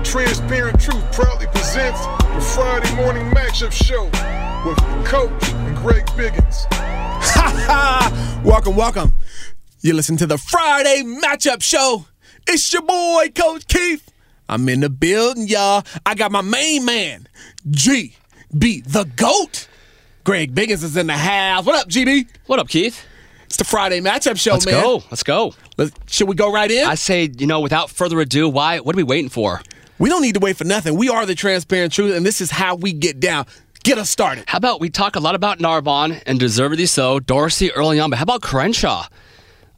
The Transparent Truth proudly presents the Friday Morning Matchup Show with Coach and Greg Biggins. Ha ha! welcome, welcome. You listen to the Friday Matchup Show. It's your boy, Coach Keith. I'm in the building, y'all. I got my main man, GB, the GOAT. Greg Biggins is in the house. What up, GB? What up, Keith? It's the Friday Matchup Show, Let's man. go. Let's go. Let's, should we go right in? I say, you know, without further ado, why? What are we waiting for? We don't need to wait for nothing. We are the transparent truth, and this is how we get down. Get us started. How about we talk a lot about Narbonne and deservedly so, Dorsey early on, but how about Crenshaw?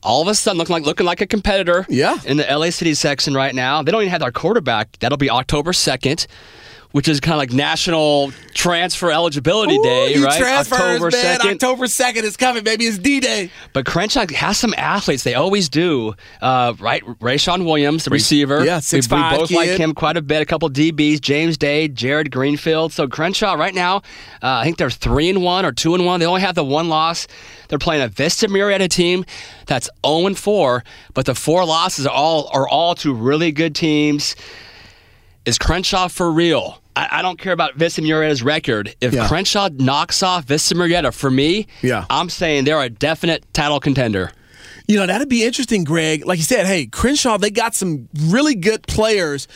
All of a sudden, looking like looking like a competitor. Yeah. In the LA City section right now, they don't even have their quarterback. That'll be October second. Which is kind of like National Transfer Eligibility Ooh, Day, right? Transfers, October man. 2nd. October 2nd is coming, baby. It's D Day. But Crenshaw has some athletes. They always do. Uh, right? Rayshawn Williams, the receiver. yeah, six, we, we 6'5" both like him quite a bit. A couple DBs, James Day, Jared Greenfield. So Crenshaw right now, uh, I think they're three and one or two and one. They only have the one loss. They're playing a Vista Murrieta team that's 0 and 4, but the four losses are all are all to really good teams. Is Crenshaw for real? I, I don't care about Vista Murrieta's record. If Yeah. Crenshaw knocks off Vista Murrieta, for me, Yeah. I'm saying they're a definite title contender. You know, that'd be interesting, Greg. Like you said, hey, Crenshaw, they got some really good players.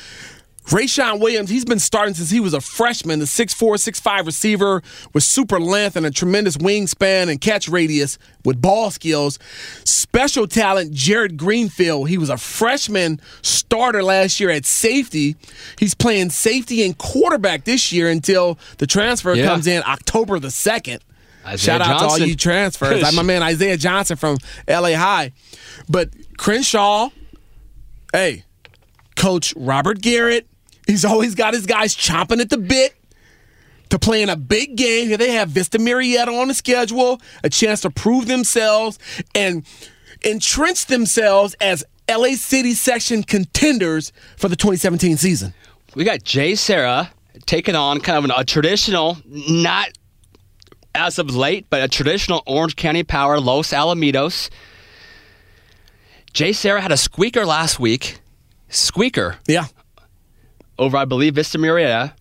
Rayshawn Williams, he's been starting since he was a freshman, the 6'4, 6'5 receiver with super length and a tremendous wingspan and catch radius with ball skills. Special talent, Jared Greenfield. He was a freshman starter last year at safety. He's playing safety and quarterback this year until the transfer Yeah. comes in October the 2nd. Isaiah Shout out to all Johnson. you transfers. like my man Isaiah Johnson from LA High. But Crenshaw, hey, Coach Robert Garrett, he's always got his guys chomping at the bit to play in a big game. Here they have Vista Murrieta on the schedule, a chance to prove themselves and entrench themselves as LA City section contenders for the 2017 season. We got JSerra taking on kind of an, a traditional, not as of late, but a traditional Orange County Power Los Alamitos. JSerra had a squeaker last week. Squeaker Yeah. Over, I believe, Vista Murrieta.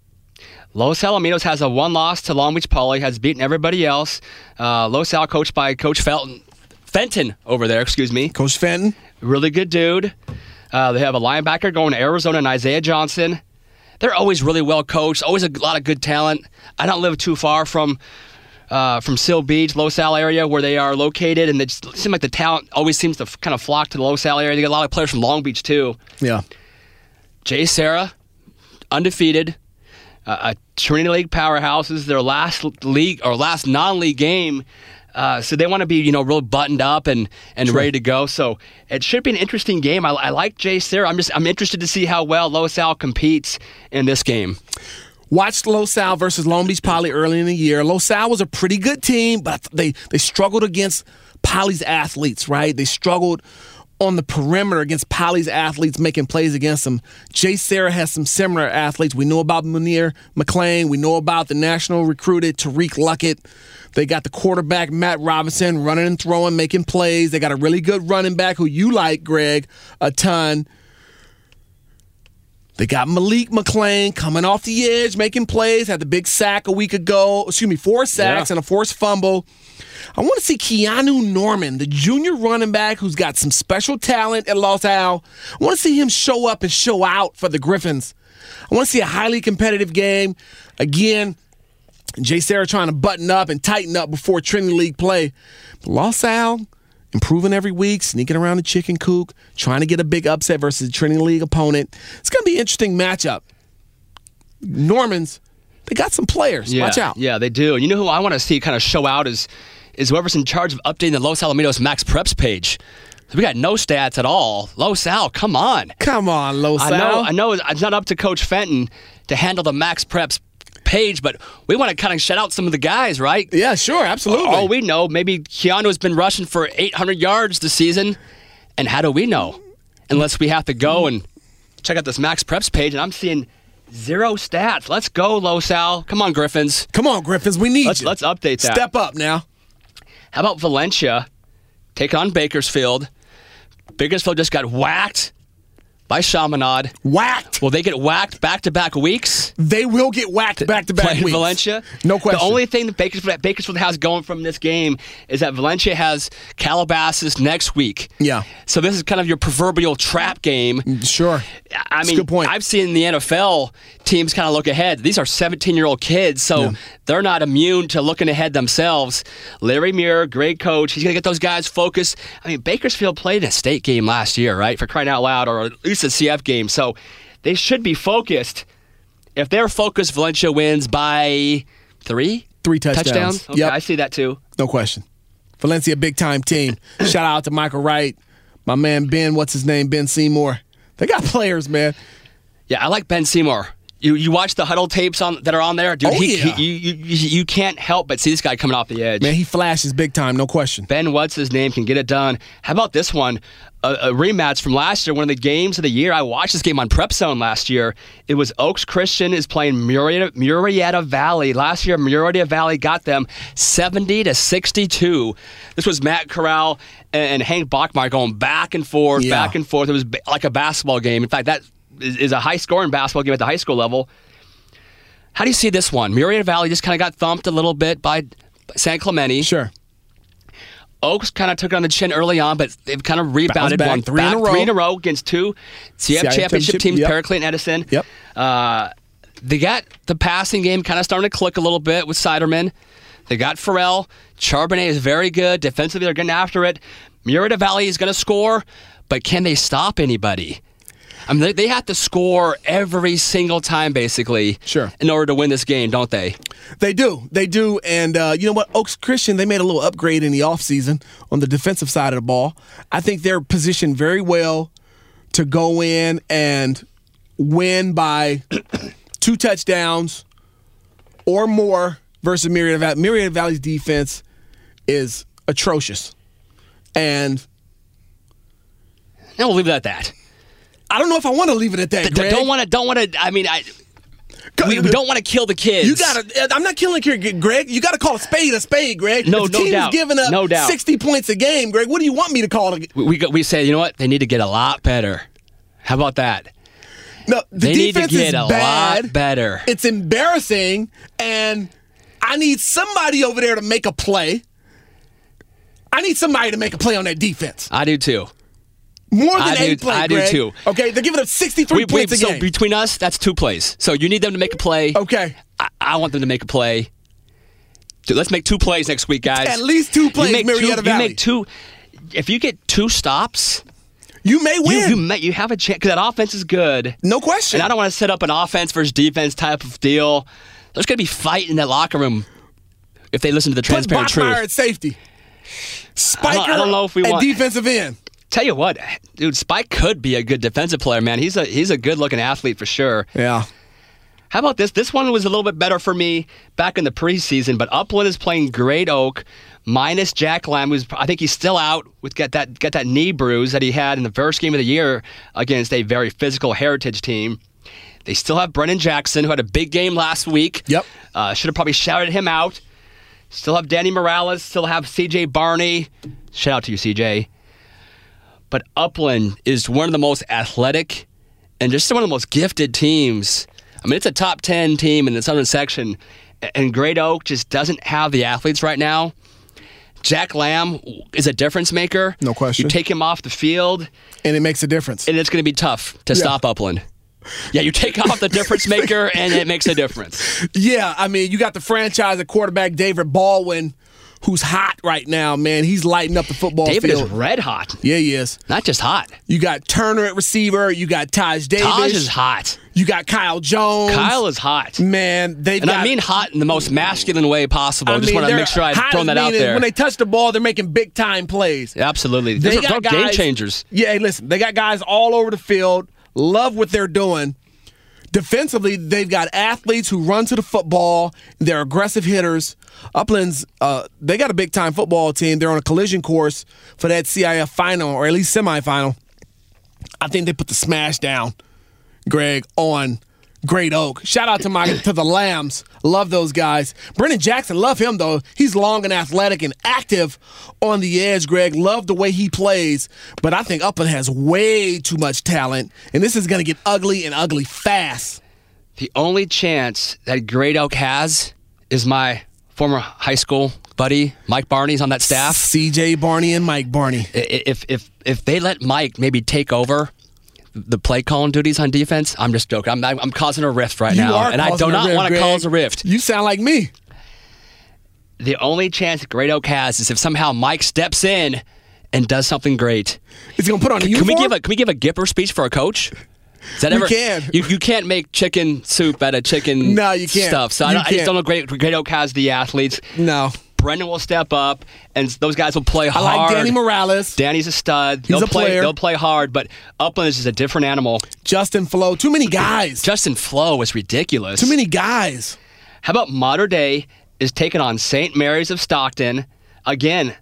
Los Alamitos has a one loss to Long Beach Poly, has beaten everybody else. Uh, Los Al, coached by Coach Felton, Fenton over there, excuse me. Coach Fenton. Really good dude. Uh, they have a linebacker going to Arizona and Isaiah Johnson. They're always really well coached, always a lot of good talent. I don't live too far from uh, from Seal Beach, Los Al area where they are located, and it just seems like the talent always seems to kind of flock to the Los Al area. They get a lot of players from Long Beach too. Yeah. JSerra, undefeated, uh, a Trinity League powerhouse. This is their last league or last non-league game. Uh, so they want to be, you know, real buttoned up and, and ready to go. So it should be an interesting game. I, I like JSerra. I'm just I'm interested to see how well Los Al competes in this game. Watched Los Al versus Long Beach Poly early in the year. Los Al was a pretty good team, but they they struggled against Poly's athletes, right? They struggled on the perimeter against Poly's athletes making plays against them. JSerra has some similar athletes. We know about Munir McLean. We know about the national recruited Tariq Luckett. They got the quarterback Matt Robinson running and throwing, making plays. They got a really good running back who you like, Greg, a ton. They got Malik McLean coming off the edge, making plays, had the big sack a week ago. Excuse me, four sacks Yeah. and a forced fumble. I want to see Keanu Norman, the junior running back who's got some special talent at Los Al. I want to see him show up and show out for the Griffins. I want to see a highly competitive game. Again, JSerra trying to button up and tighten up before Trinity League play. But Los Al improving every week, sneaking around the chicken coop, trying to get a big upset versus a Trinity League opponent. It's going to be an interesting matchup. Normans, they got some players. Yeah, Watch out. Yeah, they do. And you know who I want to see kind of show out is is whoever's in charge of updating the Los Alamitos MaxPreps page. We got no stats at all. Los Al, come on. Come on, Los I know. I know it's not up to Coach Fenton to handle the MaxPreps page, but we want to kind of shout out some of the guys, right? Yeah, sure, absolutely. All we know, maybe Keanu has been rushing for 800 yards this season, and how do we know? Unless we have to go and check out this MaxPreps page, and I'm seeing zero stats. Let's go, Los Al. Come on, Griffins. Come on, Griffins, we need Let's you. let's update that. Step up now. How about Valencia take on Bakersfield? Bakersfield just got whacked by Chaminade. Whacked. Will they get whacked back to back weeks? They will get whacked back to back weeks. Valencia. No question. The only thing that Bakersfield, Bakersfield has going from this game is that Valencia has Calabasas next week. Yeah. So this is kind of your proverbial trap game. Sure. I That's mean, good point. I've seen the NFL teams kind of look ahead. These are 17 year old kids, so Yeah. they're not immune to looking ahead themselves. Larry Muir, great coach. He's going to get those guys focused. I mean, Bakersfield played a state game last year, right? For crying out loud, or at least a CF game. So they should be focused. If they're focused, Valencia wins by three? Three touchdowns. Okay, Yep. I see that too. No question. Valencia, big time team. Shout out to Michael Wright, my man Ben. What's his name? Ben Seymour. They got players, man. Yeah, I like Ben Seymour. You you watch the huddle tapes on that are on there, dude. Oh, he, yeah. he- you, you you can't help but see this guy coming off the edge. Man, he flashes big time. No question. Ben, what's his name, can get it done. How about this one? A, rematch from last year, one of the games of the year. I watched this game on Prep Zone last year. It was Oaks Christian is playing Murrieta, Murrieta Valley. Last year, Murrieta Valley got them 70 to 62. This was Matt Corral and, Hank Bachmeier going back and forth, Yeah. back and forth. It was like a basketball game. In fact, that is, is a high scoring basketball game at the high school level. How do you see this one? Murrieta Valley just kind of got thumped a little bit by San Clemente. Sure. Oaks kind of took it on the chin early on, but they've kind of rebounded back, one three in back, a row. three in a row against two CF, CIF championship championship, teams, yep. Paraclete and Edison. Yep. Uh, they got the passing game kind of starting to click a little bit with Siderman. They got Farrell. Charbonnet is very good. Defensively, they're getting after it. Murrieta Valley is going to score, but can they stop anybody? I mean, they, they have to score every single time, basically, Sure. in order to win this game, don't they? They do. They do. And uh, you know what? Oaks Christian, they made a little upgrade in the offseason on the defensive side of the ball. I think they're positioned very well to go in and win by two touchdowns or more versus Murrieta Valley. Murrieta Valley's defense is atrocious. And Now we'll leave it at that. I don't know if I want to leave it at that. Greg. don't want to. Don't want to. I mean, I. We, we uh, don't want to kill the kids. You gotta. Uh, I'm not killing here, Greg. You gotta call a spade a spade, Greg. No- if the no team doubt. is giving up No doubt. 60 points a game, Greg. What do you want me to call it? We, we we say, you know what? They need to get a lot better. How about that? No, the They need to defense get is a bad. lot better. It's embarrassing, and I need somebody over there to make a play. I need somebody to make a play on that defense. I do too. More than I do- eight play, I do too. Okay, they're giving up 63 We, we, points a so game. between us, that's two plays. So you need them to make a play. okay. I, I want them to make a play. Dude, let's make two plays next week, guys. At least two plays, You make two, Murrieta you Valley. make two. If you get two stops, You may win. you, may, you have a chance because that offense is good. no question. And I don't want to set up an offense versus defense type of deal. There's going to be fight in that locker room if they listen to the Put transparent Bachmeier truth. at safety. Spiker I don't know if we at want- defensive end. Tell you what, dude, Spike could be a good defensive player, man. He's a he's a good looking athlete for sure. Yeah. How about this? This one was a little bit better for me back in the preseason, but Upland is playing Great Oak minus Jack Lamb, who's I think he's still out with get that get that knee bruise that he had in the first game of the year against a very physical Heritage team. They still have Brennan Jackson, who had a big game last week. Yep. Uh, should have probably shouted him out. Still have Danny Morales. Still have CJ Barney. Shout out to you, CJ. But Upland is one of the most athletic and just one of the most gifted teams. I mean, it's a top 10 team in the Southern section, and Great Oak just doesn't have the athletes right now. Jack Lamb is a difference maker. No question. You take him off the field, And it makes a difference. and it's going to be tough to stop Upland. Yeah, you take off the difference maker, and it makes a difference. Yeah, I mean, you got the franchise at quarterback David Baldwin, who's hot right now, man. He's lighting up the football David is field. red hot, yeah, he is. not just hot. You got Turner at receiver. You got Taj Davis. Taj is hot. You got Kyle Jones. Kyle is hot. man. They And got, I mean hot in the most masculine way possible. I just mean, want to make sure throwing as that out there. When they touch the ball, they're making big time plays. Absolutely. They Those are got they're game changers. Yeah, hey, listen, they got guys all over the field. Love what they're doing. Defensively, they've got athletes who run to the football. They're aggressive hitters. Uplands, uh, they got a big time football team. They're on a collision course for that CIF final or at least semifinal. I think they put the smash down, Greg, on Great Oak. Shout out to my to the Lambs. Love those guys. Brennan Jackson, love him though. He's long and athletic and active on the edge, Greg. Love the way he plays. But I think Upland has way too much talent, and this is gonna get ugly and ugly fast. The only chance that Great Oak has is my former high school buddy Mike Barney's on that staff. CJ Barney and Mike Barney. If if if they let Mike maybe take over the play calling duties on defense, I'm just joking. I'm I'm causing a rift right You now, and I do not want to cause a rift. You sound like me. The only chance Great Oak has is if somehow Mike steps in and does something great. Is he gonna put on a uniform? Can we give a Can we give a Gipper speech for a coach? Is that ever, can. You, you can't make chicken soup out of chicken No, you can't. stuff. So I, don't, I just don't know. Great, Great Oak has the athletes. no. Brendan will step up, and those guys will play hard. I like Danny Morales, Danny's a stud. He's they'll a play. player. They'll play hard, but Upland is just a different animal. Justin Flowe. Too many guys. Justin Flowe is ridiculous. Too many guys. How about Mater Dei is taking on St. Mary's of Stockton again?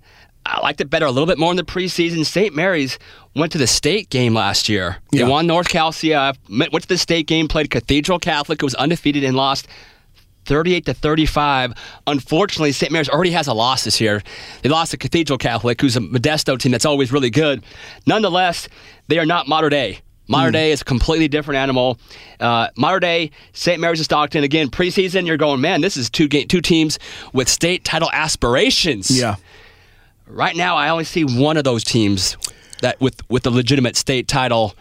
I liked it better a little bit more in the preseason. St. Mary's went to the state game last year. They Yeah. won North Cal CF, went to the state game, played Cathedral Catholic, who was undefeated and lost 38 to 35. Unfortunately, St. Mary's already has a loss this year. They lost to Cathedral Catholic, who's a Modesto team that's always really good. Nonetheless, they are not Mater Dei. Mater Dei is a completely different animal. Uh, Mater Dei, St. Mary's of Stockton. Again, preseason, you're going, man, this is two game, two teams with state title aspirations. Yeah. Right now, I only see one of those teams that with with a legitimate state title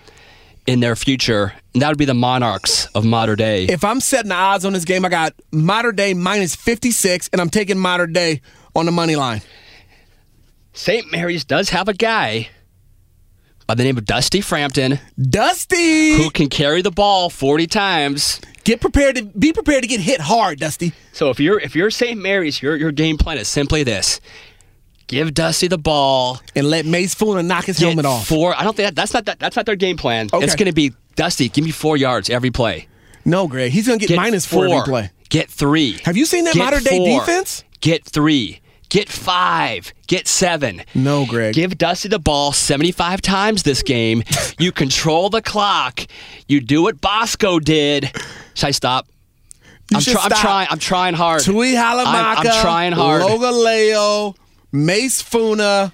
in their future, and that would be the Monarchs of Mater Dei. If I'm setting the odds on this game, I got Mater Dei minus 56, and I'm taking Mater Dei on the money line. St. Mary's does have a guy by the name of Dusty Frampton Dusty, who can carry the ball 40 times. get prepared to be prepared to get hit hard. Dusty, So if you're if you're St. Mary's, your your game plan is simply this: give Dusty the ball, and let Mase Funa knock his helmet off. four. I don't think that, that's not that, that's not their game plan. Okay. It's going to be Dusty. Give me four yards every play. No, Greg, he's gonna get, Get minus four, four. every play. Get three. Have you seen that Get Mater Dei four. defense? Get three. Get five. Get seven. No, Greg. Give Dusty the ball 75 times this game. you control the clock. You do what Bosco did. Should I stop? I'm, try- I'm tui I'm trying hard. Tui Halamaka, I'm, I'm trying hard. Logaleo, Mase Funa,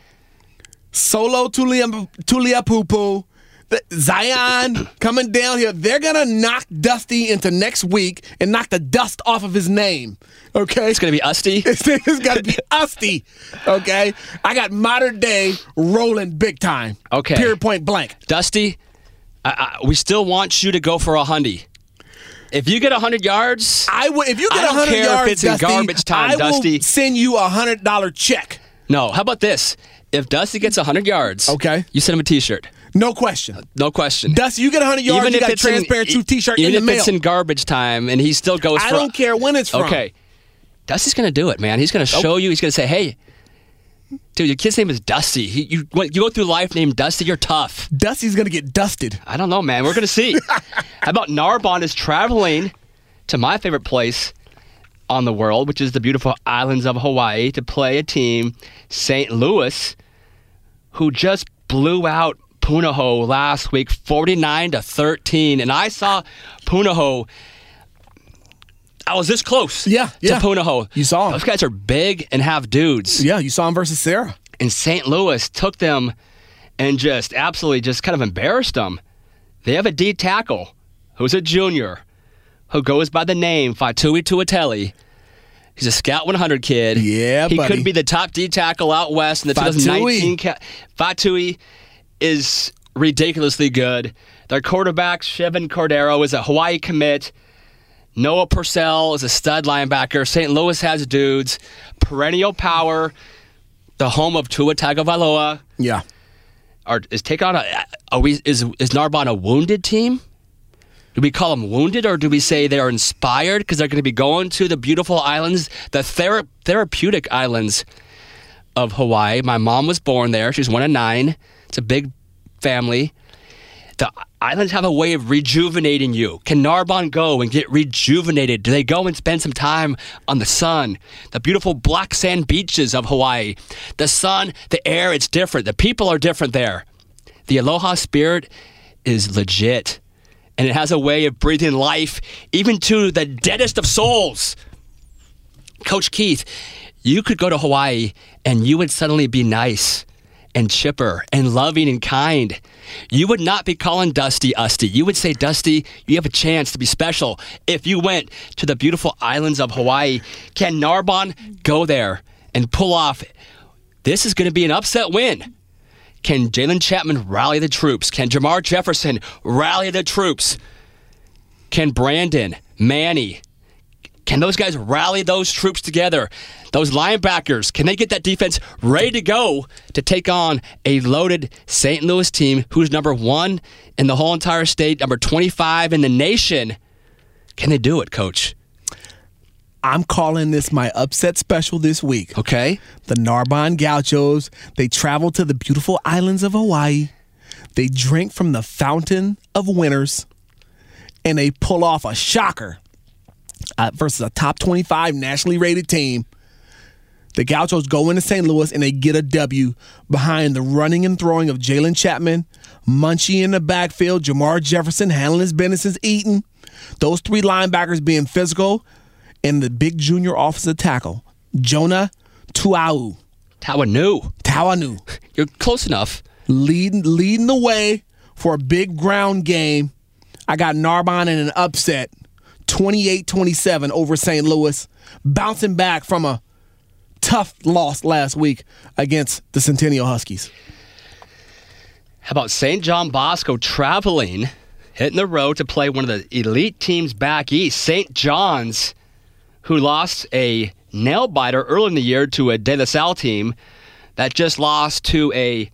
Solo Tulia Tulia Pupu, the- Zion coming down here. They're gonna knock Dusty into next week and knock the dust off of his name. Okay, It's going to be Usty. His name is gotta be Usty. Okay, I got Mater Dei rolling big time. Okay. period point blank. Dusty, I, I, we still want you to go for a hundy. If you get 100 yards, I will if you get don't hundred care if yards, it's in Dusty, garbage time, I will Dusty. send you a hundred dollar check. No. How about this? If Dusty gets 100 yards, Okay. you send him a T-shirt. No question. Uh, no question. Dusty, you get 100 yards, even you if got a it's in- transparent truth T-shirt even in the if mail. it's in garbage time, and he still goes. I for don't care when it's from. Okay, Dusty's gonna do it, man. He's gonna show you. He's gonna say, "Hey, dude, your kid's name is Dusty. He, you you go through life named Dusty. You're tough." Dusty's gonna get dusted. I don't know, man. We're gonna see. How about Narbonne is traveling to my favorite place on the world, which is the beautiful islands of Hawaii, to play a team, St. Louis, who just blew out Punahou last week, 49 to 13. And I saw Punahou. I was this close Yeah, yeah. to Punahou. You saw 'em. Those guys are big and have dudes Yeah, you saw him versus Sarah. and St. Louis took them and just absolutely just kind of embarrassed them. They have a D tackle who's a junior who goes by the name Faatui Tuitele. He's a Scout 100 kid. Yeah, he buddy. could be the top D tackle out west in the Fatui. 2019. Ca- Fatui is ridiculously good. Their quarterback Chevan Cordeiro is a Hawaii commit. Noah Purcell is a stud linebacker. St. Louis has dudes. Perennial power. The home of Tua Tagovailoa Yeah. are, is taking on a. Uh, are we is is Narbonne a wounded team? Do we call them wounded, or do we say they are inspired because they're going to be going to the beautiful islands, the thera- therapeutic islands of Hawaii? My mom was born there. She's one of nine. It's a big family. The islands have a way of rejuvenating you. Can Narbonne go and get rejuvenated? Do they go and spend some time on the sun? The beautiful black sand beaches of Hawaii. The sun, the air, it's different. The people are different there. The Aloha spirit is legit. And it has a way of breathing life even to the deadest of souls. Coach Keith, you could go to Hawaii and you would suddenly be nice and chipper and loving and kind. You would not be calling Dusty Usty. You would say, Dusty, you have a chance to be special if you went to the beautiful islands of Hawaii. Can Narbonne go there and pull off? This is going to be an upset win. Can Jalen Chapman rally the troops? Can Jamar Jefferson rally the troops? Can Brandon, Manny, can those guys rally those troops together? Those linebackers, can they get that defense ready to go to take on a loaded St. Louis team who's number one in the whole entire state, number 25 in the nation? Can they do it, coach? I'm calling this my upset special this week. Okay. The Narbonne Gauchos, they travel to the beautiful islands of Hawaii. They drink from the fountain of winners and they pull off a shocker uh, versus a top 25 nationally rated team. The Gauchos go into St. Louis and they get a W behind the running and throwing of Jalen Chapman, Munchie in the backfield, Jamar Jefferson handling his business is eating. Those three linebackers being physical, and the big junior offensive tackle, Jonah Tuau. Tawanu. Tawanu. You're close enough. Leading leading the way for a big ground game. I got Narbonne in an upset, 28-27 over St. Louis, bouncing back from a tough loss last week against the Centennial Huskies. How about St. John Bosco traveling, hitting the road to play one of the elite teams back east, St. John's, who lost a nail biter early in the year to a De La Salle team that just lost to a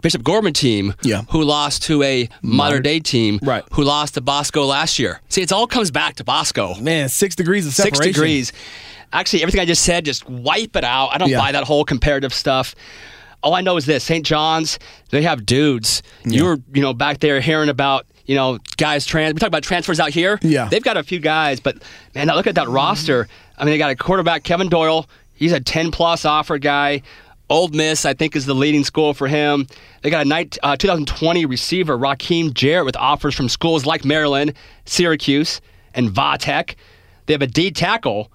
Bishop Gorman team Yeah. who lost to a Mater Dei team Right. who lost to Bosco last year. See, it all comes back to Bosco. Man, six degrees of separation. Six degrees. Actually, everything I just said, just wipe it out. I don't Yeah. buy that whole comparative stuff. All I know is this: St. John's, they have dudes. You were, you know, back there hearing about, you know, guys trans. We talk about transfers out here. Yeah. they've got a few guys, but man, now look at that roster. I mean, they got a quarterback, Kevin Doyle. He's a ten plus offer guy. Ole Miss, I think, is the leading school for him. They got a night, uh, 2020 receiver, Rakim Jarrett, with offers from schools like Maryland, Syracuse, and Vatech. They have a D tackle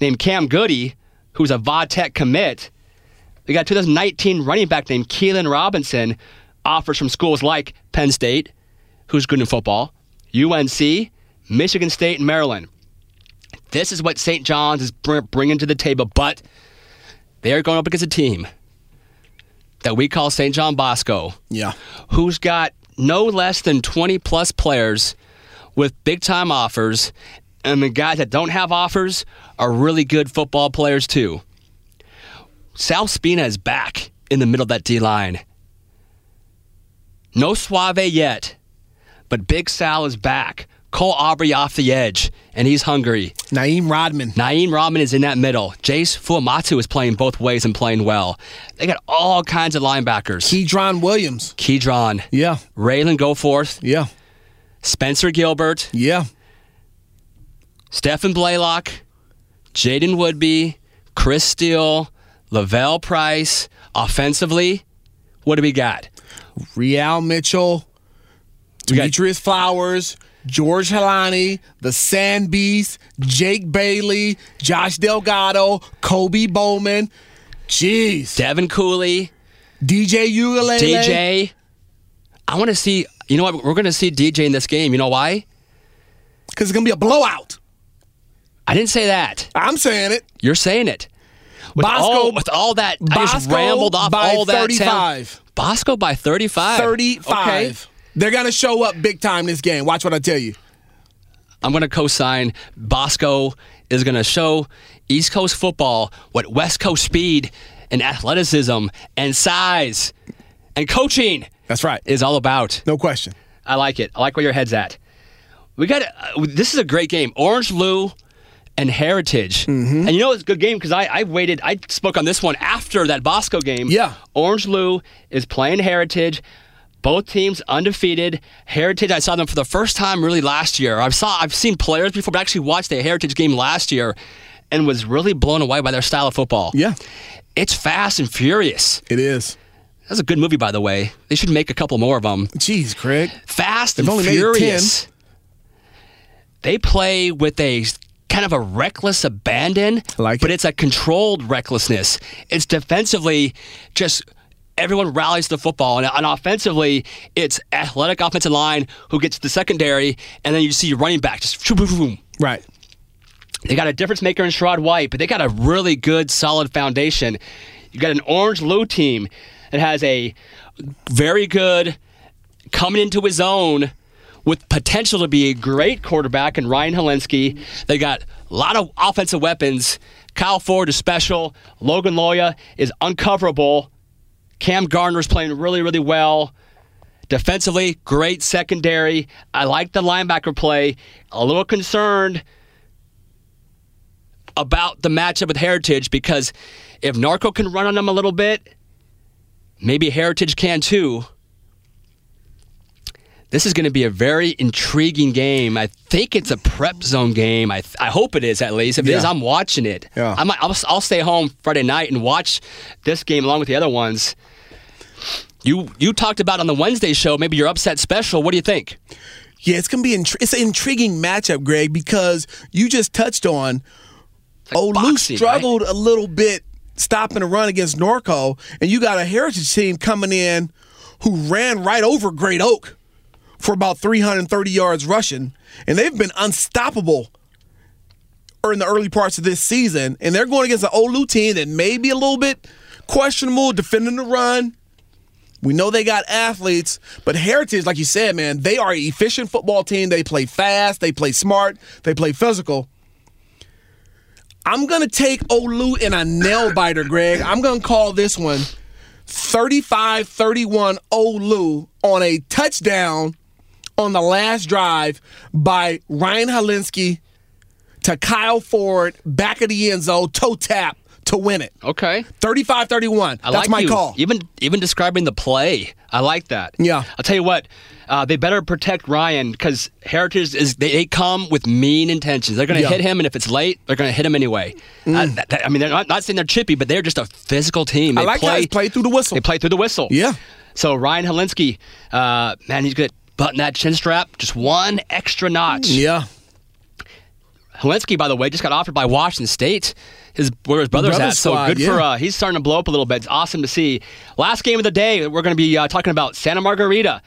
named Cam Goode, who's a Vatech commit. They got a 2019 running back named Keelan Robinson, offers from schools like Penn State, who's good in football, UNC, Michigan State, and Maryland. This is what St. John's is bringing to the table, but they're going up against a team that we call St. John Bosco, Yeah. who's got no less than 20 plus players with big time offers, and the guys that don't have offers are really good football players too. Sal Spina is back in the middle of that D line. No Suave yet, but Big Sal is back. Cole Aubrey off the edge, and he's hungry. Naeem Rodman. Naeem Rodman is in that middle. Jace Fuamatu is playing both ways and playing well. They got all kinds of linebackers. Keydron Williams. Keydron, Yeah. Raylan Goforth, Yeah. Spencer Gilbert, Yeah. Stephen Blaylock, Jaden Woodby, Chris Steele, Lavelle Price. Offensively, what do we got? Real Mitchell. Demetrius Flowers. George Holani, the Sand Beast, Jake Bailey, Josh Delgado, Kobe Bowman. Jeez. Devin Cooley, DJ Uiagalelei. DJ. I want to see. You know what? We're going to see DJ in this game. You know why? Because it's going to be a blowout. I didn't say that. I'm saying it. You're saying it. With Bosco- all, with all that, I just Bosco rambled off by all that. town. 35. Bosco by 35. 35. Okay. They're going to show up big time this game. Watch what I tell you. I'm going to co-sign. Bosco is going to show East Coast football what West Coast speed and athleticism and size and coaching That's right. is all about. No question. I like it. I like where your head's at. We got uh, this is a great game. Orange Lu and Heritage. Mm-hmm. And you know it's a good game because I, I waited. I spoke on this one after that Bosco game. Yeah. Orange Lu is playing Heritage. Both teams undefeated. Heritage, I saw them for the first time really last year. I saw I've seen players before, but I actually watched a Heritage game last year and was really blown away by their style of football. Yeah, It's fast and furious. it is. That's a good movie, by the way. They should make a couple more of them. Jeez, Craig. Fast and They've only made Furious. They play with a kind of a reckless abandon, like but it. it's a controlled recklessness. It's defensively just everyone rallies the football, and, and offensively, it's athletic offensive line who gets the secondary, and then you see running back just boom, boom, boom. Right. They got a difference maker in Sherrod White, but they got a really good, solid foundation. You got an Orange Lu team that has a very good coming into his own with potential to be a great quarterback in Ryan Hilinski. They got a lot of offensive weapons. Kyle Ford is special. Logan Loya is uncoverable. Cam Gardner's playing really, really well. Defensively, great secondary. I like the linebacker play. A little concerned about the matchup with Heritage because if Norco can run on them a little bit, maybe Heritage can too. This is going to be a very intriguing game. I think it's a prep zone game. I, I hope it is at least. If it is, Yeah. I'm watching it. Yeah. I might, I'll, I'll stay home Friday night and watch this game along with the other ones. You you talked about on the Wednesday show maybe your upset special. What do you think? Yeah, it's gonna be intri- it's an intriguing matchup, Greg, because you just touched on like Olu boxing, struggled a little bit stopping a run against Norco, and you got a Heritage team coming in who ran right over Great Oak for about 330 yards rushing, and they've been unstoppable or in the early parts of this season, and they're going against an Olu team that may be a little bit questionable defending the run. We know they got athletes, but Heritage, like you said, man, they are an efficient football team. They play fast, they play smart, they play physical. I'm going to take Olu in a nail biter, Greg. I'm going to call this one 35 31 Olu on a touchdown on the last drive by Ryan Hilinski to Kyle Ford, back of the end zone, toe tap to win it. Okay. 35 31. I That's like my you. call. Even even describing the play, I like that. Yeah. I'll tell you what. Uh, they better protect Ryan because Heritage is they, they come with mean intentions. They're going to Yeah. Mm. hit him, and if it's late, they're going to hit him anyway. Uh, that- that- I mean, they're not, not saying they're chippy, but they're just a physical team. They I like play, guys play through the whistle. They play through the whistle. Yeah. So Ryan Hilinski, uh, man, he's good. Button that chin strap, just one extra notch. Yeah. Hilinski, by the way, just got offered by Washington State. His where his brother's Brother's at, so good for. Uh, he's starting to blow up a little bit. It's awesome to see. Last game of the day, we're going to be uh, talking about Santa Margarita,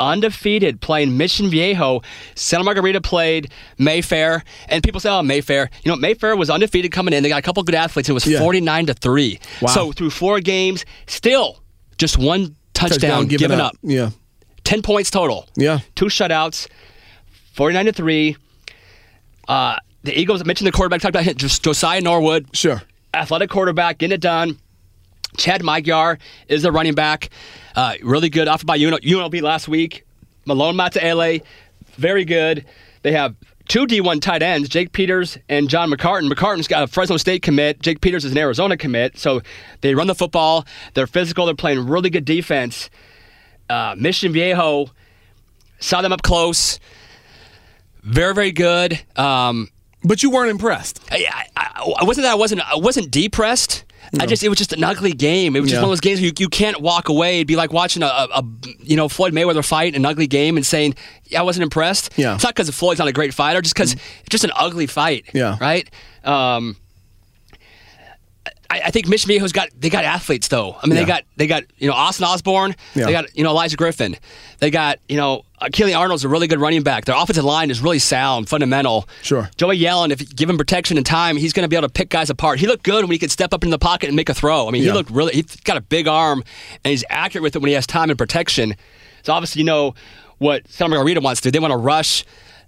undefeated, playing Mission Viejo. Santa Margarita played Mayfair, and people say, "Oh, Mayfair." You know, Mayfair was undefeated coming in. They got a couple good athletes. It was Yeah. forty-nine to three. Wow. So through four games, still just one touchdown, giving given up. Yeah. Ten points total. Yeah. Two shutouts, 49 to 3. Uh, the Eagles, I mentioned the quarterback, talked about him, Josiah Norwood, Sure. athletic quarterback, getting it done. Chad Magyar is the running back. Uh, really good, offered by UNL, UNLV last week. Malone Mataele, very good. They have two D1 tight ends, Jake Peters and John McCartan. McCartan's got a Fresno State commit. Jake Peters is an Arizona commit. So they run the football. They're physical. They're playing really good defense. Uh, Mission Viejo saw them up close. Very, very good. Um, But you weren't impressed. I, I, I wasn't that I wasn't I wasn't depressed. I just it was just an ugly game. It was just Yeah. one of those games where you, you can't walk away. It'd be like watching a, a, a you know Floyd Mayweather fight, an ugly game, and saying, "Yeah, I wasn't impressed." Yeah. it's not because Floyd's not a great fighter, just because it's just an ugly fight. Yeah. right. Um, I, I think Mission Viejo's got they got athletes though. I mean, Yeah. they got they got you know Austin Osborne. Yeah. They got you know Elijah Griffin. They got you know uh, Keely Arnold's a really good running back. Their offensive line is really sound, fundamental. Sure. Joey Yellen, if you give him protection and time, he's going to be able to pick guys apart. He looked good when he could step up in the pocket and make a throw. I mean, Yeah. he looked really. He's got a big arm and he's accurate with it when he has time and protection. So obviously, you know what Santa Margarita wants to do. They want to rush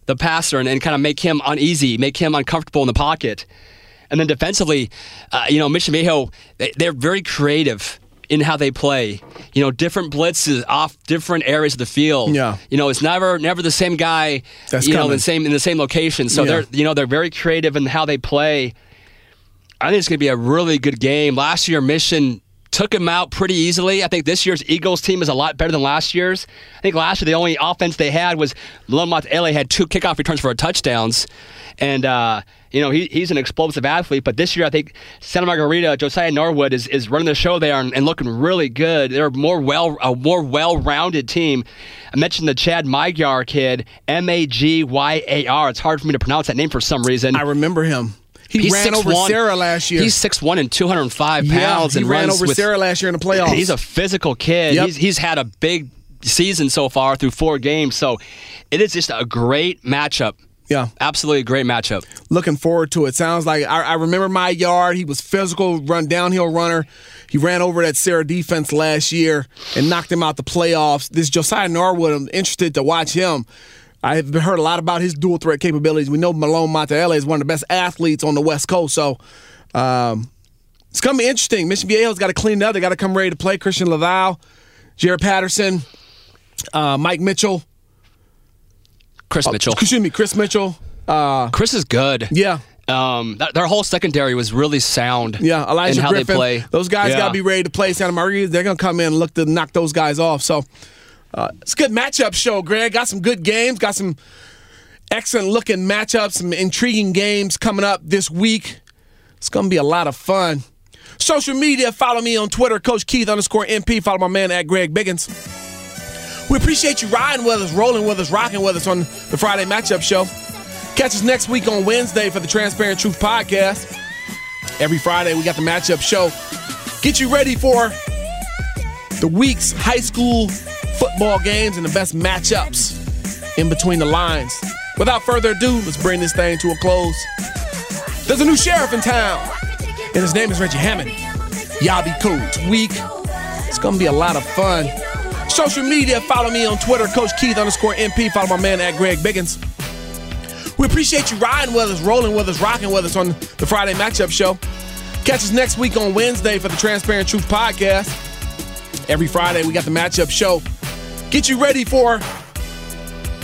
the passer and, and kind of make him uneasy, make him uncomfortable in the pocket. And then defensively, uh, you know, Mission Viejo, they, they're very creative in how they play. You know, different blitzes off different areas of the field. Yeah. You know, it's never never the same guy. That's you know, in the same in the same location. So Yeah. they're you know they're very creative in how they play. I think it's going to be a really good game. Last year, Mission took him out pretty easily. I think this year's Eagles team is a lot better than last year's. I think last year the only offense they had was Lomot LA had two kickoff returns for touchdowns, and uh, You know, he, he's an explosive athlete, but this year I think Santa Margarita, Josiah Norwood is, is running the show there and, and looking really good. They're a more well a more well rounded team. I mentioned the Chad Magyar kid, M A G Y A R. It's hard for me to pronounce that name for some reason. I remember him. He He's ran over 6'1". Sarah last year. He's 6'1 and 205 yeah, pounds he and ran over with, Sarah last year in the playoffs. He's a physical kid. Yep. He's, he's had a big season so far through four games. So it is just a great matchup. Yeah. Absolutely a great matchup. looking forward to it. Sounds like I, I remember Magyar. He was physical, run downhill runner. He ran over that Sarah defense last year and knocked him out the playoffs. This Josiah Norwood, I'm interested to watch him. I've heard a lot about his dual threat capabilities. We know Malone Mataele is one of the best athletes on the West Coast, so um, it's going to be interesting. Mission Viejo's got to clean it up. They got to come ready to play. Christian Laval, Jared Patterson, uh, Mike Mitchell, Chris Mitchell. excuse me, Chris Mitchell. Uh, Chris is good. yeah, Um, th- their whole secondary was really sound. Yeah, Elijah how Griffin. they play. Those guys Yeah. got to be ready to play Santa Maria. They're going to come in and look to knock those guys off. So uh, it's a good matchup show, Greg. Got some good games. Got some excellent looking matchups, some intriguing games coming up this week. It's going to be a lot of fun. Social media, follow me on Twitter, Coach Keith underscore MP. Follow my man at Greg Biggins. We appreciate you riding with us, rolling with us, rocking with us on the Friday Matchup Show. Catch us next week on Wednesday for the Transparent Truth Podcast. Every Friday, we got the Matchup Show. Get you ready for the week's high school football games and the best matchups in between the lines. Without further ado, let's bring this thing to a close. There's a new sheriff in town, and his name is Reggie Hammond. Y'all be cool. It's week. It's gonna be a lot of fun. Social media, follow me on Twitter, Coach Keith underscore MP. Follow my man at Greg Biggins. We appreciate you riding with us, rolling with us, rocking with us on the Friday Matchup Show. Catch us next week on Wednesday for the Transparent Truth Podcast. Every Friday, we got the Matchup Show. Get you ready for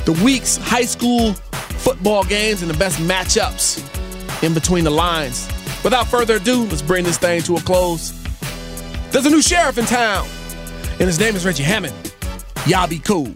the week's high school football games and the best matchups in between the lines. Without further ado, let's bring this thing to a close. There's a new sheriff in town, and his name is Reggie Hammond. Y'all be cool.